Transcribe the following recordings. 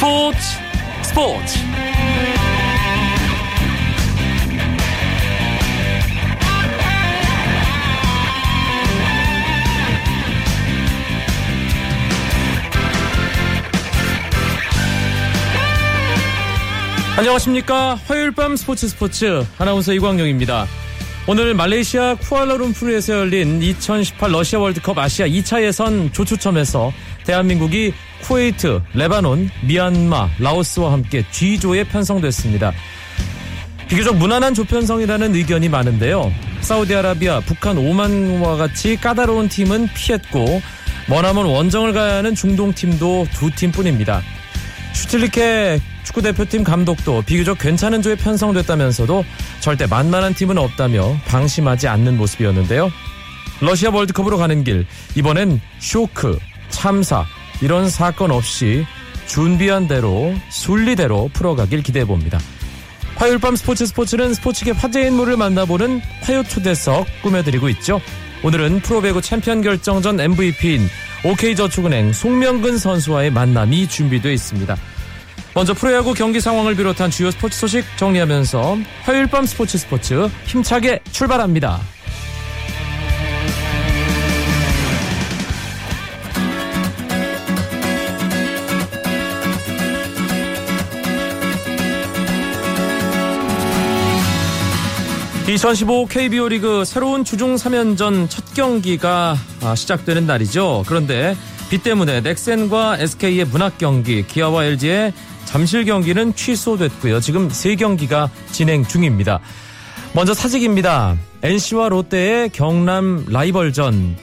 스포츠 스포츠. 안녕하십니까. 화요일 밤 스포츠 스포츠. 아나운서 이광용입니다 오늘 말레이시아 쿠알라룸푸르에서 열린 2018 러시아 월드컵 아시아 2차 예선 조추첨에서 대한민국이 쿠웨이트, 레바논, 미얀마, 라오스와 함께 G조에 편성됐습니다. 비교적 무난한 조편성이라는 의견이 많은데요. 사우디아라비아, 북한, 오만과 같이 까다로운 팀은 피했고 머나먼 원정을 가야 하는 중동 팀도 두 팀뿐입니다. 슈틸리케 축구 대표팀 감독도 비교적 괜찮은 조에 편성됐다면서도 절대 만만한 팀은 없다며 방심하지 않는 모습이었는데요. 러시아 월드컵으로 가는 길 이번엔 쇼크, 참사 이런 사건 없이 준비한 대로 순리대로 풀어가길 기대해 봅니다. 화요일 밤 스포츠 스포츠는 스포츠계 화제 인물을 만나보는 화요 초대석 꾸며드리고 있죠. 오늘은 프로배구 챔피언 결정전 MVP인 OK저축은행 송명근 선수와의 만남이 준비되어 있습니다. 먼저 프로야구 경기 상황을 비롯한 주요 스포츠 소식 정리하면서 화요일 밤 스포츠 스포츠 힘차게 출발합니다. 2015 KBO 리그 새로운 주중 3연전 첫 경기가 아, 시작되는 날이죠. 그런데 비 때문에 넥센과 SK의 문학 경기, 기아와 LG의 잠실 경기는 취소됐고요. 지금 세 경기가 진행 중입니다. 먼저 사직입니다. NC와 롯데의 경남 라이벌전.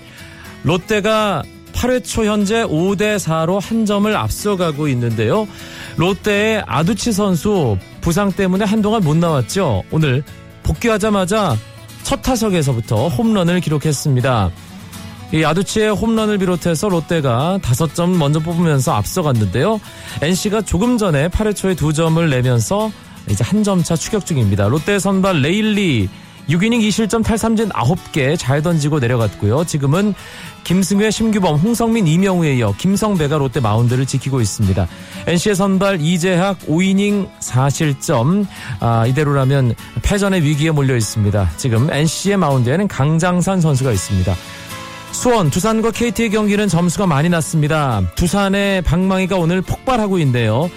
롯데가 8회 초 현재 5대 4로 한 점을 앞서가고 있는데요. 롯데의 아두치 선수 부상 때문에 한동안 못 나왔죠. 오늘 복귀하자마자 첫 타석에서부터 홈런을 기록했습니다. 이 아두치의 홈런을 비롯해서 롯데가 5점 먼저 뽑으면서 앞서갔는데요. NC가 조금 전에 8회 초에 2점을 내면서 이제 한 점 차 추격 중입니다. 롯데 선발 레일리 6이닝 2실점 탈삼진 9개 잘 던지고 내려갔고요. 지금은 김승회, 심규범, 홍성민, 이명우에 이어 김성배가 롯데 마운드를 지키고 있습니다. NC의 선발 이재학 5이닝 4실점 아, 이대로라면 패전의 위기에 몰려 있습니다. 지금 NC의 마운드에는 강장산 선수가 있습니다. 수원, 두산과 KT의 경기는 점수가 많이 났습니다. 두산의 방망이가 오늘 폭발하고 있는데요.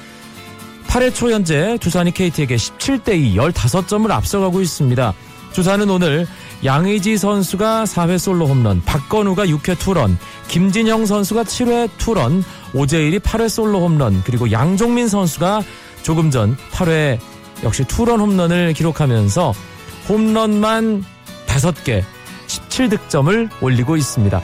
8회 초 현재 두산이 KT에게 17대2 15점을 앞서가고 있습니다. 두산은 오늘 양의지 선수가 4회 솔로 홈런, 박건우가 6회 투런, 김진영 선수가 7회 투런, 오재일이 8회 솔로 홈런, 그리고 양종민 선수가 조금 전 8회 역시 투런 홈런을 기록하면서 홈런만 5개, 17득점을 올리고 있습니다.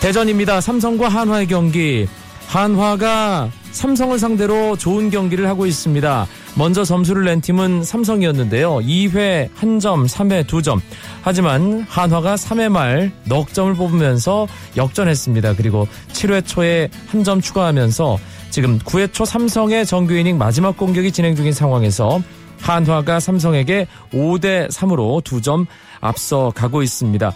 대전입니다. 삼성과 한화의 경기. 한화가 삼성을 상대로 좋은 경기를 하고 있습니다. 먼저 점수를 낸 팀은 삼성이었는데요. 2회 1점, 3회 2점. 하지만 한화가 3회 말 넉 점을 뽑으면서 역전했습니다. 그리고 7회 초에 한 점 추가하면서 지금 9회 초 삼성의 정규 이닝 마지막 공격이 진행 중인 상황에서 한화가 삼성에게 5대 3으로 2점 앞서 가고 있습니다.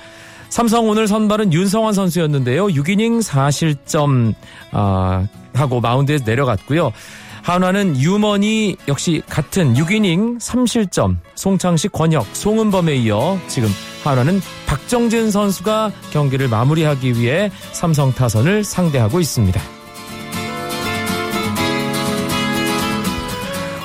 삼성 오늘 선발은 윤성환 선수였는데요. 6이닝 4실점 아, 하고 마운드에서 내려갔고요. 한화는 유머니 역시 같은 6이닝 3실점 송창식, 권혁, 송은범에 이어 지금 한화는 박정진 선수가 경기를 마무리하기 위해 삼성 타선을 상대하고 있습니다.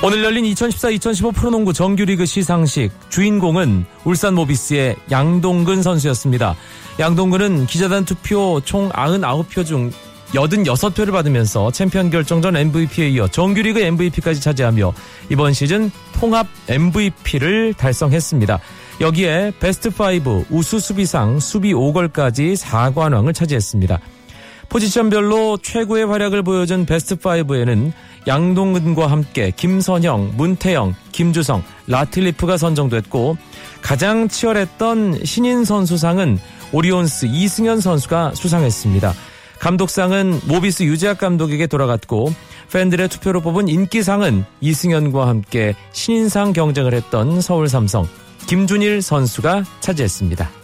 오늘 열린 2014-2015 프로농구 정규리그 시상식 주인공은 울산 모비스의 양동근 선수였습니다. 양동근은 기자단 투표 총 99표 중 86표를 받으면서 챔피언 결정전 MVP에 이어 정규리그 MVP까지 차지하며 이번 시즌 통합 MVP를 달성했습니다. 여기에 베스트 5 우수 수비상 수비 5걸까지 4관왕을 차지했습니다. 포지션별로 최고의 활약을 보여준 베스트 5에는 양동근과 함께 김선영, 문태영, 김주성, 라틀리프가 선정됐고 가장 치열했던 신인 선수상은 오리온스 이승현 선수가 수상했습니다. 감독상은 모비스 유재학 감독에게 돌아갔고 팬들의 투표로 뽑은 인기상은 이승현과 함께 신인상 경쟁을 했던 서울 삼성 김준일 선수가 차지했습니다.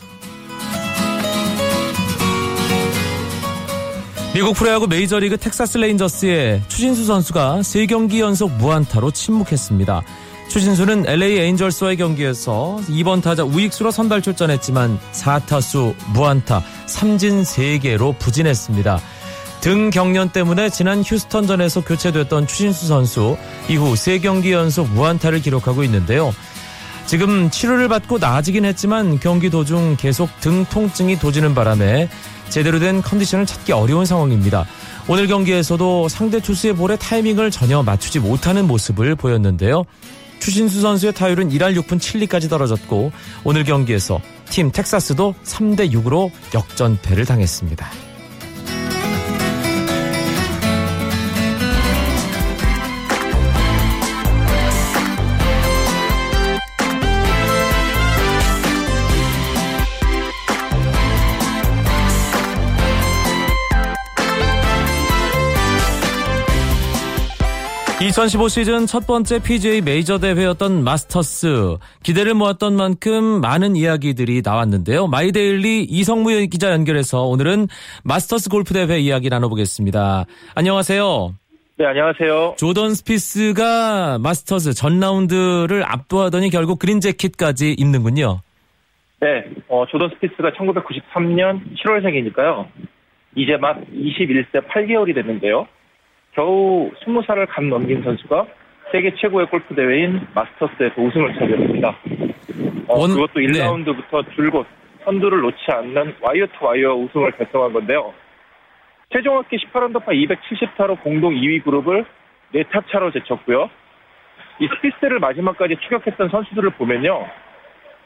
미국 프로야구 메이저리그 텍사스 레인저스의 추신수 선수가 3경기 연속 무안타로 침묵했습니다. 추신수는 LA 에인절스와의 경기에서 2번 타자 우익수로 선발 출전했지만 4타수 무안타 삼진 3개로 부진했습니다. 등 경련 때문에 지난 휴스턴전에서 교체됐던 추신수 선수 이후 3경기 연속 무안타를 기록하고 있는데요. 지금 치료를 받고 나아지긴 했지만 경기 도중 계속 등 통증이 도지는 바람에 제대로 된 컨디션을 찾기 어려운 상황입니다. 오늘 경기에서도 상대 투수의 볼에 타이밍을 전혀 맞추지 못하는 모습을 보였는데요. 추신수 선수의 타율은 1할 6분 7리까지 떨어졌고 오늘 경기에서 팀 텍사스도 3대 6으로 역전패를 당했습니다. 2015 시즌 첫 번째 PGA 메이저 대회였던 마스터스. 기대를 모았던 만큼 많은 이야기들이 나왔는데요. 마이데일리 이석무 기자 연결해서 오늘은 마스터스 골프 대회 이야기 나눠보겠습니다. 안녕하세요. 네, 안녕하세요. 조던 스피스가 마스터스 전 라운드를 압도하더니 결국 그린 재킷까지 입는군요. 네, 어, 조던 스피스가 1993년 7월생이니까요. 이제 막 21세 8개월이 됐는데요. 겨우 20살을 갓 넘긴 선수가 세계 최고의 골프 대회인 마스터스에서 우승을 차지했습니다. 어, 원, 그것도 1라운드부터 네. 줄곧 선두를 놓지 않는 와이어 투 와이어 우승을 달성한 건데요. 최종 합계 18언더파 270타로 공동 2위 그룹을 4타 차로 제쳤고요. 이 스피스를 마지막까지 추격했던 선수들을 보면요.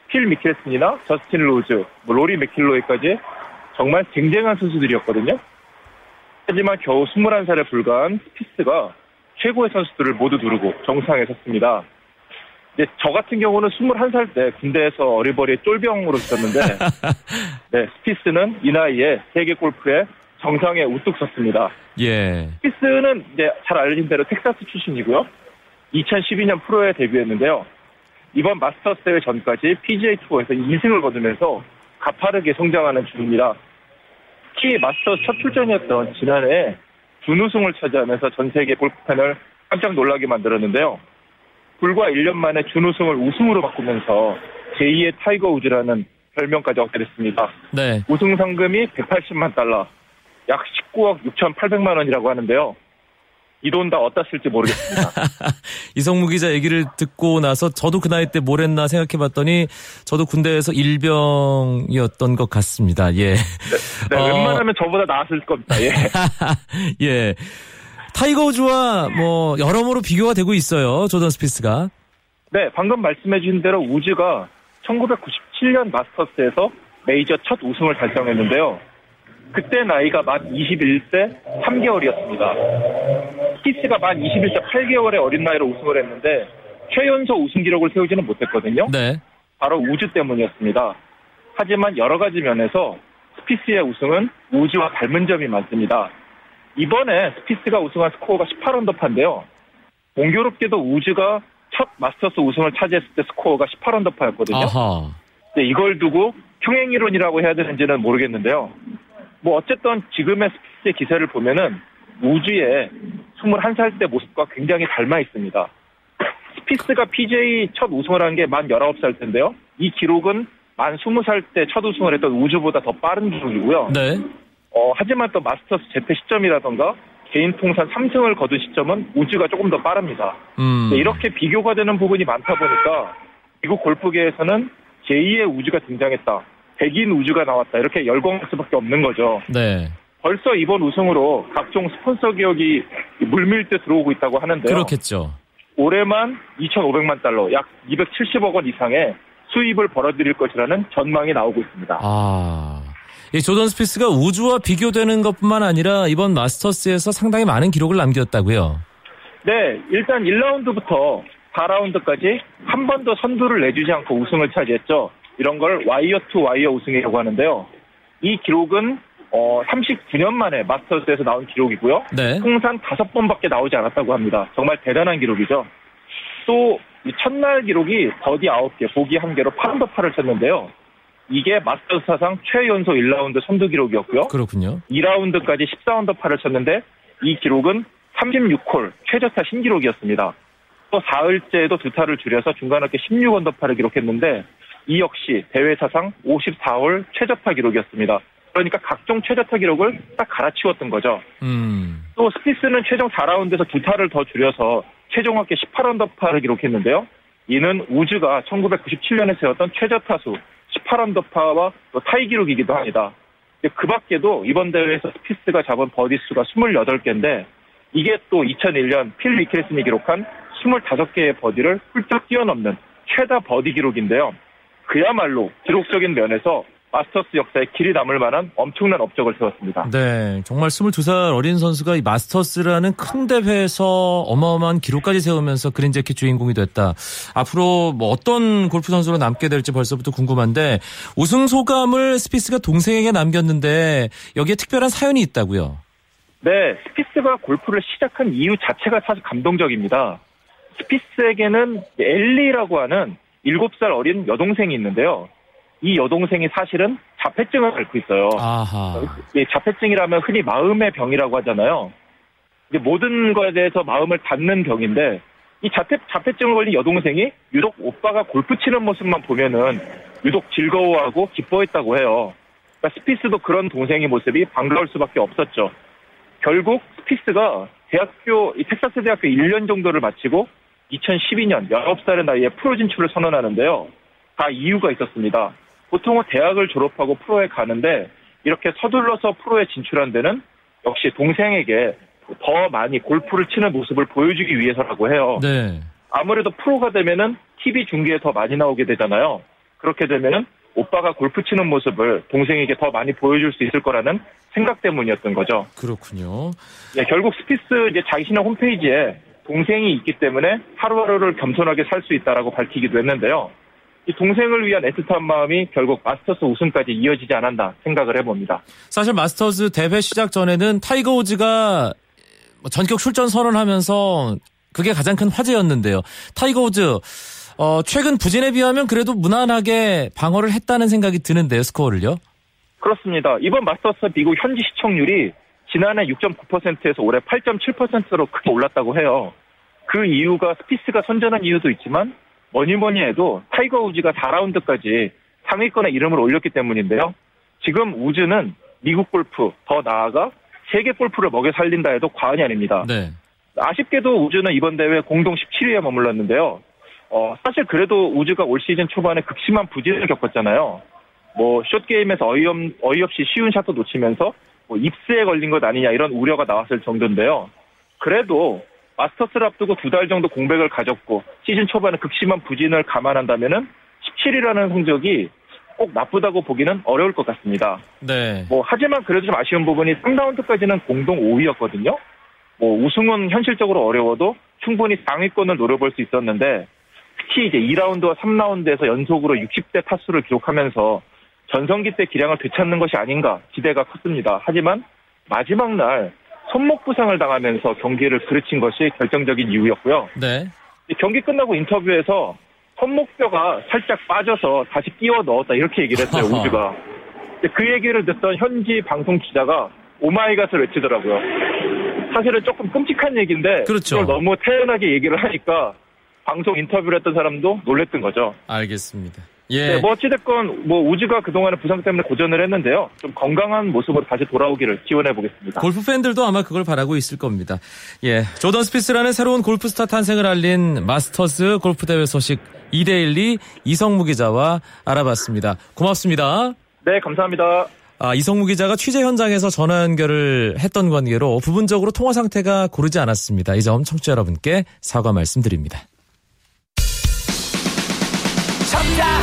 필 미켈슨이나 저스틴 로즈, 뭐 로리 맥킬로이까지 정말 쟁쟁한 선수들이었거든요. 하지만 겨우 21살에 불과한 스피스가 최고의 선수들을 모두 누르고 정상에 섰습니다. 이제 저 같은 경우는 21살 때 군대에서 어리버리 쫄병으로 있었는데 네, 스피스는 이 나이에 세계 골프의 정상에 우뚝 섰습니다. 예. 스피스는 이제 잘 알려진 대로 텍사스 출신이고요. 2012년 프로에 데뷔했는데요. 이번 마스터스 대회 전까지 PGA 투어에서 2승을 거두면서 가파르게 성장하는 중입니다. 특히 마스터스 첫 출전이었던 지난해 준우승을 차지하면서 전 세계 골프팬을 깜짝 놀라게 만들었는데요. 불과 1년 만에 준우승을 우승으로 바꾸면서 제2의 타이거 우즈라는 별명까지 얻게 됐습니다. 네. 우승 상금이 180만 달러, 약 19억 6,800만 원이라고 하는데요. 이 돈 다 어디다 쓸지 모르겠습니다. 이석무 기자 얘기를 듣고 나서 저도 그 나이 때 뭘 했나 생각해 봤더니 저도 군대에서 일병이었던 것 같습니다. 예. 네, 네 어... 웬만하면 저보다 나았을 겁니다. 예. 예. 타이거 우즈와 뭐 여러모로 비교가 되고 있어요. 조던 스피스가. 네, 방금 말씀해 주신 대로 우즈가 1997년 마스터스에서 메이저 첫 우승을 달성했는데요. 그때 나이가 만 21세 3개월이었습니다. 스피스가 만 21세 8개월의 어린 나이로 우승을 했는데 최연소 우승 기록을 세우지는 못했거든요. 네. 바로 우즈 때문이었습니다. 하지만 여러 가지 면에서 스피스의 우승은 우즈와 닮은 점이 많습니다. 이번에 스피스가 우승한 스코어가 18언더파인데요. 공교롭게도 우즈가 첫 마스터스 우승을 차지했을 때 스코어가 18언더파였거든요. 아하. 네, 이걸 두고 평행이론이라고 해야 되는지는 모르겠는데요. 뭐 어쨌든 지금의 스피스의 기세를 보면은 우주의 21살 때 모습과 굉장히 닮아 있습니다. 스피스가 PJ 첫 우승을 한 게 만 19살 때인데요. 이 기록은 만 20살 때 첫 우승을 했던 우주보다 더 빠른 기록이고요. 네. 어, 하지만 또 마스터스 재패 시점이라던가 개인 통산 3승을 거둔 시점은 우주가 조금 더 빠릅니다. 음. 네, 이렇게 비교가 되는 부분이 많다 보니까 미국 골프계에서는 제2의 우주가 등장했다. 백인 우주가 나왔다. 이렇게 열광할 수밖에 없는 거죠. 네. 벌써 이번 우승으로 각종 스폰서 기업이 물밀 때 들어오고 있다고 하는데요. 그렇겠죠. 올해만 2,500만 달러, 약 270억 원 이상의 수입을 벌어들일 것이라는 전망이 나오고 있습니다. 아. 이 조던 스피스가 우주와 비교되는 것뿐만 아니라 이번 마스터스에서 상당히 많은 기록을 남겼다고요. 네, 일단 1라운드부터 4라운드까지 한 번도 선두를 내주지 않고 우승을 차지했죠. 이런 걸 와이어 투 와이어 우승이라고 하는데요. 이 기록은 어, 39년 만에 마스터스에서 나온 기록이고요. 네. 통산 5번밖에 나오지 않았다고 합니다. 정말 대단한 기록이죠. 또 첫날 기록이 버디 9개, 보기 1개로 8언더 파를 쳤는데요. 이게 마스터스 사상 최연소 1라운드 선두 기록이었고요. 그렇군요. 2라운드까지 14언더 파를 쳤는데 이 기록은 36홀 최저타 신기록이었습니다. 또 사흘째에도 두 타를 줄여서 중간합계 16언더 파를 기록했는데 이 역시 대회 사상 54홀 최저타 기록이었습니다. 그러니까 각종 최저타 기록을 딱 갈아치웠던 거죠. 음. 또 스피스는 최종 4라운드에서 두 타를 더 줄여서 최종 합계 18언더파를 기록했는데요. 이는 우즈가 1997년에 세웠던 최저타수 18언더파와 또 타이 기록이기도 합니다. 그 밖에도 이번 대회에서 스피스가 잡은 버디 수가 28개인데 이게 또 2001년 필 미켈슨이 기록한 25개의 버디를 훌쩍 뛰어넘는 최다 버디 기록인데요. 그야말로 기록적인 면에서 마스터스 역사에 길이 남을 만한 엄청난 업적을 세웠습니다. 네, 정말 22살 어린 선수가 이 마스터스라는 큰 대회에서 어마어마한 기록까지 세우면서 그린재킷 주인공이 됐다. 앞으로 뭐 어떤 골프 선수로 남게 될지 벌써부터 궁금한데 우승 소감을 스피스가 동생에게 남겼는데 여기에 특별한 사연이 있다고요. 네, 스피스가 골프를 시작한 이유 자체가 사실 감동적입니다. 스피스에게는 엘리라고 하는 7살 어린 여동생이 있는데요. 이 여동생이 사실은 자폐증을 앓고 있어요. 아하. 예, 자폐증이라면 흔히 마음의 병이라고 하잖아요. 이제 모든 것에 대해서 마음을 닫는 병인데 이 자폐, 자폐증을 걸린 여동생이 유독 오빠가 골프 치는 모습만 보면은 유독 즐거워하고 기뻐했다고 해요. 그러니까 스피스도 그런 동생의 모습이 반가울 수밖에 없었죠. 결국 스피스가 대학교, 이 텍사스 대학교 1년 정도를 마치고 2012년 19살의 나이에 프로 진출을 선언하는데요. 다 이유가 있었습니다. 보통은 대학을 졸업하고 프로에 가는데 이렇게 서둘러서 프로에 진출한 데는 역시 동생에게 더 많이 골프를 치는 모습을 보여주기 위해서라고 해요. 네. 아무래도 프로가 되면은 TV 중계에 더 많이 나오게 되잖아요. 그렇게 되면은 오빠가 골프 치는 모습을 동생에게 더 많이 보여줄 수 있을 거라는 생각 때문이었던 거죠. 그렇군요. 네, 결국 스피스 이제 자신의 홈페이지에 동생이 있기 때문에 하루하루를 겸손하게 살 수 있다라고 밝히기도 했는데요. 이 동생을 위한 애틋한 마음이 결국 마스터스 우승까지 이어지지 않았나 생각을 해봅니다. 사실 마스터즈 대회 시작 전에는 타이거 우즈가 뭐 전격 출전 선언하면서 그게 가장 큰 화제였는데요. 타이거 우즈 어, 최근 부진에 비하면 그래도 무난하게 방어를 했다는 생각이 드는데요. 스코어를요. 그렇습니다. 이번 마스터스 미국 현지 시청률이 지난해 6.9%에서 올해 8.7%로 크게 올랐다고 해요. 그 이유가 스피스가 선전한 이유도 있지만 뭐니 뭐니 해도 타이거 우즈가 4라운드까지 상위권에 이름을 올렸기 때문인데요. 지금 우즈는 미국 골프, 더 나아가 세계 골프를 먹여 살린다 해도 과언이 아닙니다. 네. 아쉽게도 우즈는 이번 대회 공동 17위에 머물렀는데요. 어, 사실 그래도 우즈가 올 시즌 초반에 극심한 부진을 겪었잖아요. 뭐, 숏게임에서 어이없, 어이없이 쉬운 샷도 놓치면서 뭐 입스에 걸린 것 아니냐 이런 우려가 나왔을 정도인데요. 그래도 마스터스를 앞두고 두 달 정도 공백을 가졌고 시즌 초반에 극심한 부진을 감안한다면은 17위라는 성적이 꼭 나쁘다고 보기는 어려울 것 같습니다. 네. 뭐 하지만 그래도 좀 아쉬운 부분이 3라운드까지는 공동 5위였거든요. 뭐 우승은 현실적으로 어려워도 충분히 상위권을 노려볼 수 있었는데 특히 이제 2라운드와 3라운드에서 연속으로 60대 타수를 기록하면서 전성기 때 기량을 되찾는 것이 아닌가 기대가 컸습니다. 하지만 마지막 날 손목 부상을 당하면서 경기를 그르친 것이 결정적인 이유였고요. 네. 경기 끝나고 인터뷰에서 손목뼈가 살짝 빠져서 다시 끼워 넣었다 이렇게 얘기를 했어요 우주가. 그 얘기를 듣던 현지 방송 기자가 오마이갓을 외치더라고요. 사실은 조금 끔찍한 얘기인데 그렇죠. 그걸 너무 태연하게 얘기를 하니까 방송 인터뷰를 했던 사람도 놀랬던 거죠. 알겠습니다. 예. 네, 뭐 어찌됐건 뭐 우즈가 그동안에 부상 때문에 고전을 했는데요. 좀 건강한 모습으로 다시 돌아오기를 기원해 보겠습니다. 골프 팬들도 아마 그걸 바라고 있을 겁니다. 예. 조던 스피스라는 새로운 골프 스타 탄생을 알린 마스터스 골프 대회 소식 이데일리 이석무 기자와 알아봤습니다. 고맙습니다. 네, 감사합니다. 아, 이석무 기자가 취재 현장에서 전화 연결을 했던 관계로 부분적으로 통화 상태가 고르지 않았습니다. 이 점 청취자 여러분께 사과 말씀드립니다. 쳤다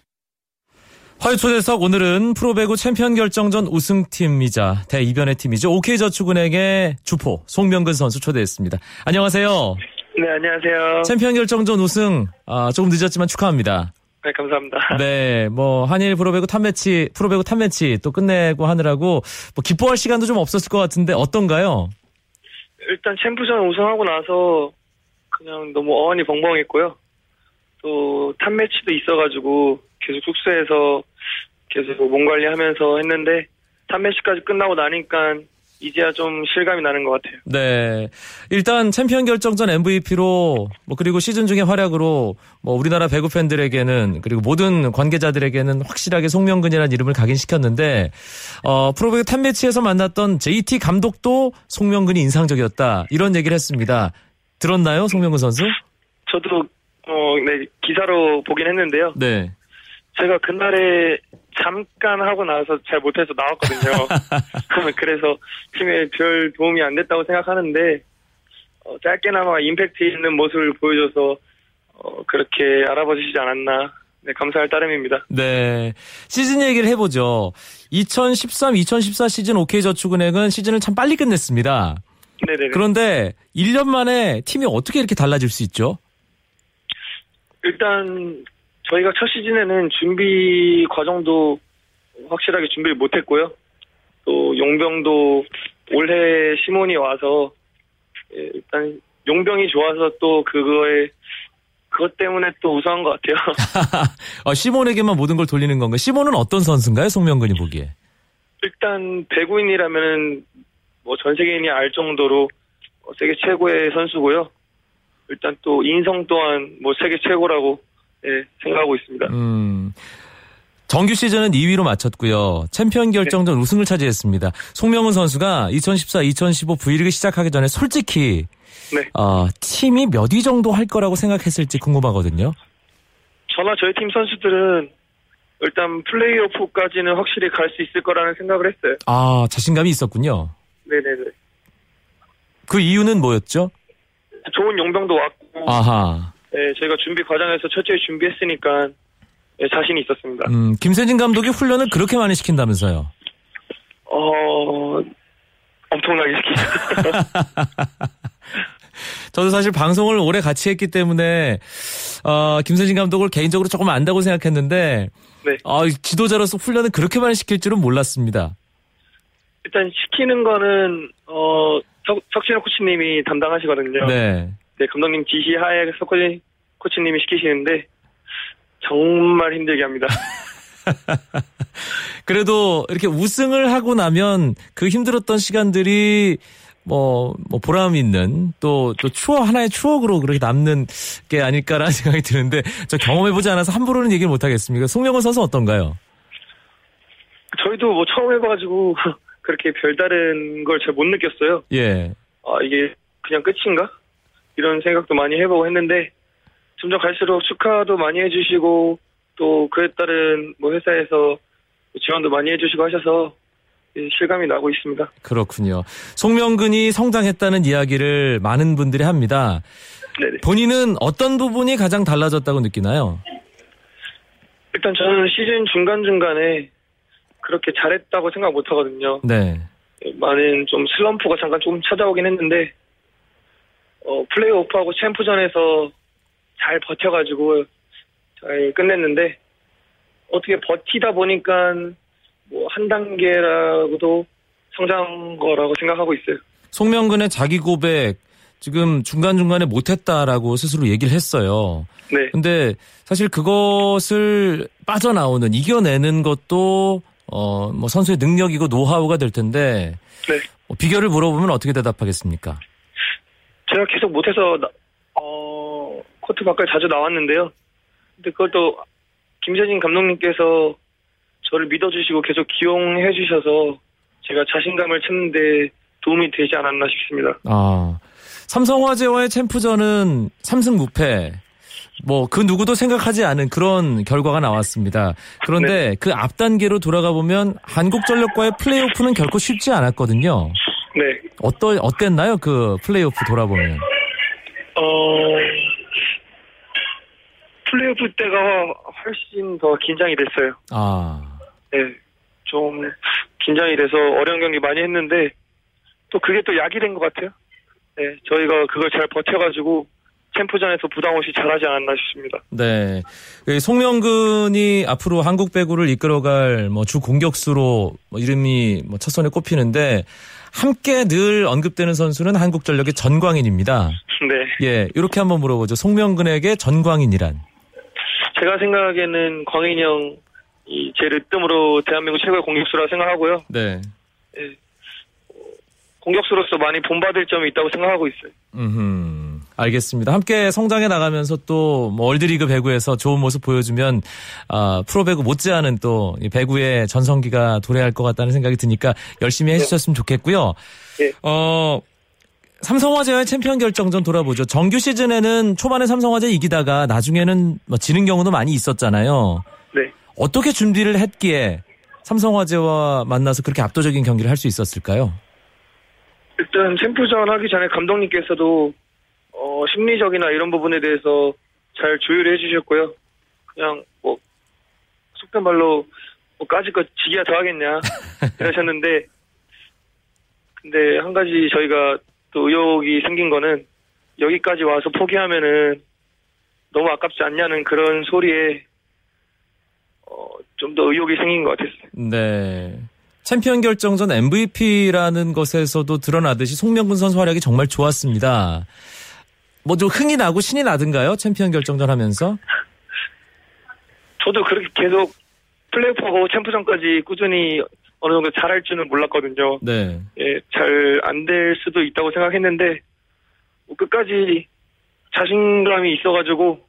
화요 초대석 오늘은 프로배구 챔피언 결정전 우승팀이자 대이변의 팀이죠. OK저축은행의 주포 송명근 선수 초대했습니다. 안녕하세요. 네, 안녕하세요. 챔피언 결정전 우승 아, 조금 늦었지만 축하합니다. 네, 감사합니다. 네, 뭐 한일 프로배구 탑매치, 프로배구 탑매치 또 끝내고 하느라고 뭐 기뻐할 시간도 좀 없었을 것 같은데 어떤가요? 일단 챔프전 우승하고 나서 그냥 너무 어안이 벙벙했고요. 또 탑매치도 있어가지고 계속 숙소에서 계속 몸 관리하면서 했는데 탑매치까지 끝나고 나니까 이제야 좀 실감이 나는 것 같아요. 네. 일단 챔피언 결정전 MVP로 뭐 그리고 시즌 중에 활약으로 뭐 우리나라 배구 팬들에게는 그리고 모든 관계자들에게는 확실하게 송명근이라는 이름을 각인시켰는데 어 프로배구 탑매치에서 만났던 JT 감독도 송명근이 인상적이었다. 이런 얘기를 했습니다. 들었나요, 송명근 선수? 저도 어, 네, 기사로 보긴 했는데요. 네. 제가 그날에 잠깐 하고 나서 잘 못해서 나왔거든요. 그래서 팀에 별 도움이 안 됐다고 생각하는데 어, 짧게나마 임팩트 있는 모습을 보여줘서 어, 그렇게 알아봐 주시지 않았나 네, 감사할 따름입니다. 네. 시즌 얘기를 해보죠. 2013, 2014 시즌 OK저축은행은 시즌을 참 빨리 끝냈습니다. 네네네. 그런데 1년 만에 팀이 어떻게 이렇게 달라질 수 있죠? 일단 저희가 첫 시즌에는 준비 과정도 확실하게 준비를 못했고요. 또 용병도 올해 시몬이 와서 예, 일단 용병이 좋아서 또 그거에 그것 때문에 또 우승한 것 같아요. 어, 시몬에게만 모든 걸 돌리는 건가요? 시몬은 어떤 선수인가요? 송명근이 보기에. 일단 배구인이라면은 뭐전 세계인이 알 정도로 어, 세계 최고의 선수고요. 일단 또 인성 또한 뭐 세계 최고라고 예, 생각하고 있습니다. 음. 정규 시즌은 2위로 마쳤고요. 챔피언 결정전 우승을 차지했습니다. 송명은 선수가 2014, 2015 V리그 시작하기 전에 솔직히 네. 어, 팀이 몇 위 정도 할 거라고 생각했을지 궁금하거든요. 저나 저희 팀 선수들은 일단 플레이오프까지는 확실히 갈 수 있을 거라는 생각을 했어요. 아, 자신감이 있었군요. 네네네. 그 이유는 뭐였죠? 좋은 용병도 왔고, 아하. 예, 저희가 준비 과정에서 철저히 준비했으니까 예, 자신이 있었습니다. 음, 김세진 감독이 훈련을 그렇게 많이 시킨다면서요. 어, 엄청나게 시키죠. 저도 사실 방송을 오래 같이 했기 때문에 어, 김세진 감독을 개인적으로 조금 안다고 생각했는데 네. 어, 지도자로서 훈련을 그렇게 많이 시킬 줄은 몰랐습니다. 일단 시키는 거는 어 석, 석진호 코치님이 담당하시거든요. 네. 네, 감독님 지시하에 석진 코치님이 시키시는데 정말 힘들게 합니다. 그래도 이렇게 우승을 하고 나면 그 힘들었던 시간들이 뭐, 뭐, 보람 있는 또, 또 추억, 하나의 추억으로 그렇게 남는 게 아닐까라는 생각이 드는데 저 경험해보지 않아서 함부로는 얘기를 못하겠습니다. 송영원 선수 어떤가요? 저희도 뭐 처음 해봐가지고 그렇게 별다른 걸 잘 못 느꼈어요. 예. 아 이게 그냥 끝인가? 이런 생각도 많이 해보고 했는데 점점 갈수록 축하도 많이 해주시고 또 그에 따른 뭐 회사에서 지원도 많이 해주시고 하셔서 예, 실감이 나고 있습니다. 그렇군요. 송명근이 성장했다는 이야기를 많은 분들이 합니다. 네네. 본인은 어떤 부분이 가장 달라졌다고 느끼나요? 일단 저는 시즌 중간 중간에 그렇게 잘했다고 생각 못 하거든요. 네. 많은 좀 슬럼프가 잠깐 조금 찾아오긴 했는데 어, 플레이오프하고 챔프전에서 잘 버텨가지고 잘 끝냈는데 어떻게 버티다 보니까 뭐 한 단계라고도 성장한 거라고 생각하고 있어요. 송명근의 자기 고백 지금 중간중간에 못했다라고 스스로 얘기를 했어요. 네, 근데 사실 그것을 빠져나오는 이겨내는 것도 어 뭐 선수의 능력이고 노하우가 될 텐데 네. 어, 비결을 물어보면 어떻게 대답하겠습니까? 제가 계속 못해서 나- 어, 코트 밖을 자주 나왔는데요. 근데 그걸 또 김세진 감독님께서 저를 믿어주시고 계속 기용해 주셔서 제가 자신감을 찾는데 도움이 되지 않았나 싶습니다. 아 삼성화재와의 챔프전은 3승 무패. 뭐 그 누구도 생각하지 않은 그런 결과가 나왔습니다. 그런데 그앞 단계로 돌아가 보면 한국전력과의 플레이오프는 결코 쉽지 않았거든요. 네. 어떠 어땠나요? 그 플레이오프 돌아보면. 어, 플레이오프 때가 훨씬 더 긴장이 됐어요. 아, 네, 좀 긴장이 돼서 어려운 경기 많이 했는데 또 그게 또 약이 된 것 같아요. 네, 저희가 그걸 잘 버텨가지고 챔프전에서 부담 없이 잘하지 않았나 싶습니다. 네. 그 송명근이 앞으로 한국 배구를 이끌어갈 뭐 주 공격수로 뭐 이름이 뭐 첫선에 꼽히는데 함께 늘 언급되는 선수는 한국전력의 전광인입니다. 네, 예, 이렇게 한번 물어보죠. 송명근에게 전광인이란. 제가 생각하기에는 광인이 형이 제 르뜸으로 대한민국 최고의 공격수라 생각하고요. 네. 예, 어, 공격수로서 많이 본받을 점이 있다고 생각하고 있어요. 음, 알겠습니다. 함께 성장해 나가면서 또뭐 월드리그 배구에서 좋은 모습 보여주면 아, 프로배구 못지않은 또이 배구의 전성기가 도래할 것 같다는 생각이 드니까 열심히 해주셨으면 좋겠고요. 네. 어, 삼성화재와의 챔피언 결정전 돌아보죠. 정규 시즌에는 초반에 삼성화재 이기다가 나중에는 뭐 지는 경우도 많이 있었잖아요. 네. 어떻게 준비를 했기에 삼성화재와 만나서 그렇게 압도적인 경기를 할 수 있었을까요? 일단 챔프전 하기 전에 감독님께서도 어, 심리적이나 이런 부분에 대해서 잘 조율해 주셨고요. 그냥 뭐 속된 말로 뭐 까짓 거 지기야 더 하겠냐 이러셨는데 근데 한 가지 저희가 또 의혹이 생긴 거는 여기까지 와서 포기하면은 너무 아깝지 않냐는 그런 소리에 어, 좀 더 의욕이 생긴 것 같았어요. 네. 챔피언 결정전 MVP라는 것에서도 드러나듯이 송명근 선수 활약이 정말 좋았습니다. 뭐 좀 흥이 나고 신이 나든가요? 챔피언 결정전 하면서? 저도 그렇게 계속 플레이오프하고 챔프전까지 꾸준히 어느 정도 잘할 줄은 몰랐거든요. 네. 예, 잘 안 될 수도 있다고 생각했는데 뭐 끝까지 자신감이 있어가지고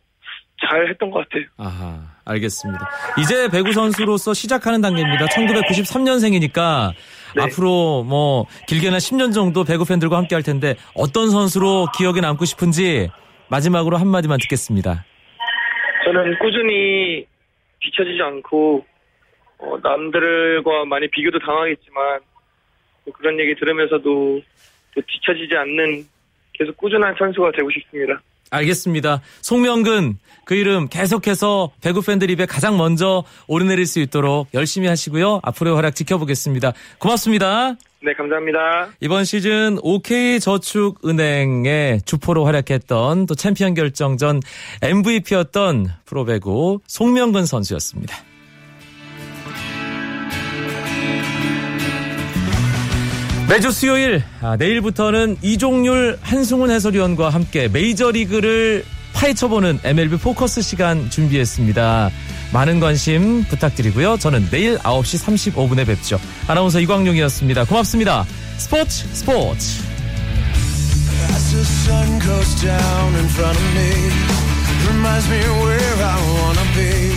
잘 했던 것 같아요. 아하, 알겠습니다. 이제 배구 선수로서 시작하는 단계입니다. 1993년생이니까 네. 앞으로 뭐 길게는 10년 정도 배구 팬들과 함께 할 텐데 어떤 선수로 기억에 남고 싶은지 마지막으로 한마디만 듣겠습니다. 저는 꾸준히 뒤처지지 않고 어, 남들과 많이 비교도 당하겠지만 또 그런 얘기 들으면서도 또 뒤처지지 않는 계속 꾸준한 선수가 되고 싶습니다. 알겠습니다. 송명근 그 이름 계속해서 배구 팬들 입에 가장 먼저 오르내릴 수 있도록 열심히 하시고요. 앞으로의 활약 지켜보겠습니다. 고맙습니다. 네, 감사합니다. 이번 시즌 OK저축은행의 주포로 활약했던 또 챔피언 결정전 MVP였던 프로배구 송명근 선수였습니다. 매주 수요일 아, 내일부터는 이종률 한승훈 해설위원과 함께 메이저리그를 파헤쳐보는 MLB 포커스 시간 준비했습니다. 많은 관심 부탁드리고요. 저는 내일 9시 35분에 뵙죠. 아나운서 이광용이었습니다. 고맙습니다. 스포츠 스포츠 reminds me where I wanna be.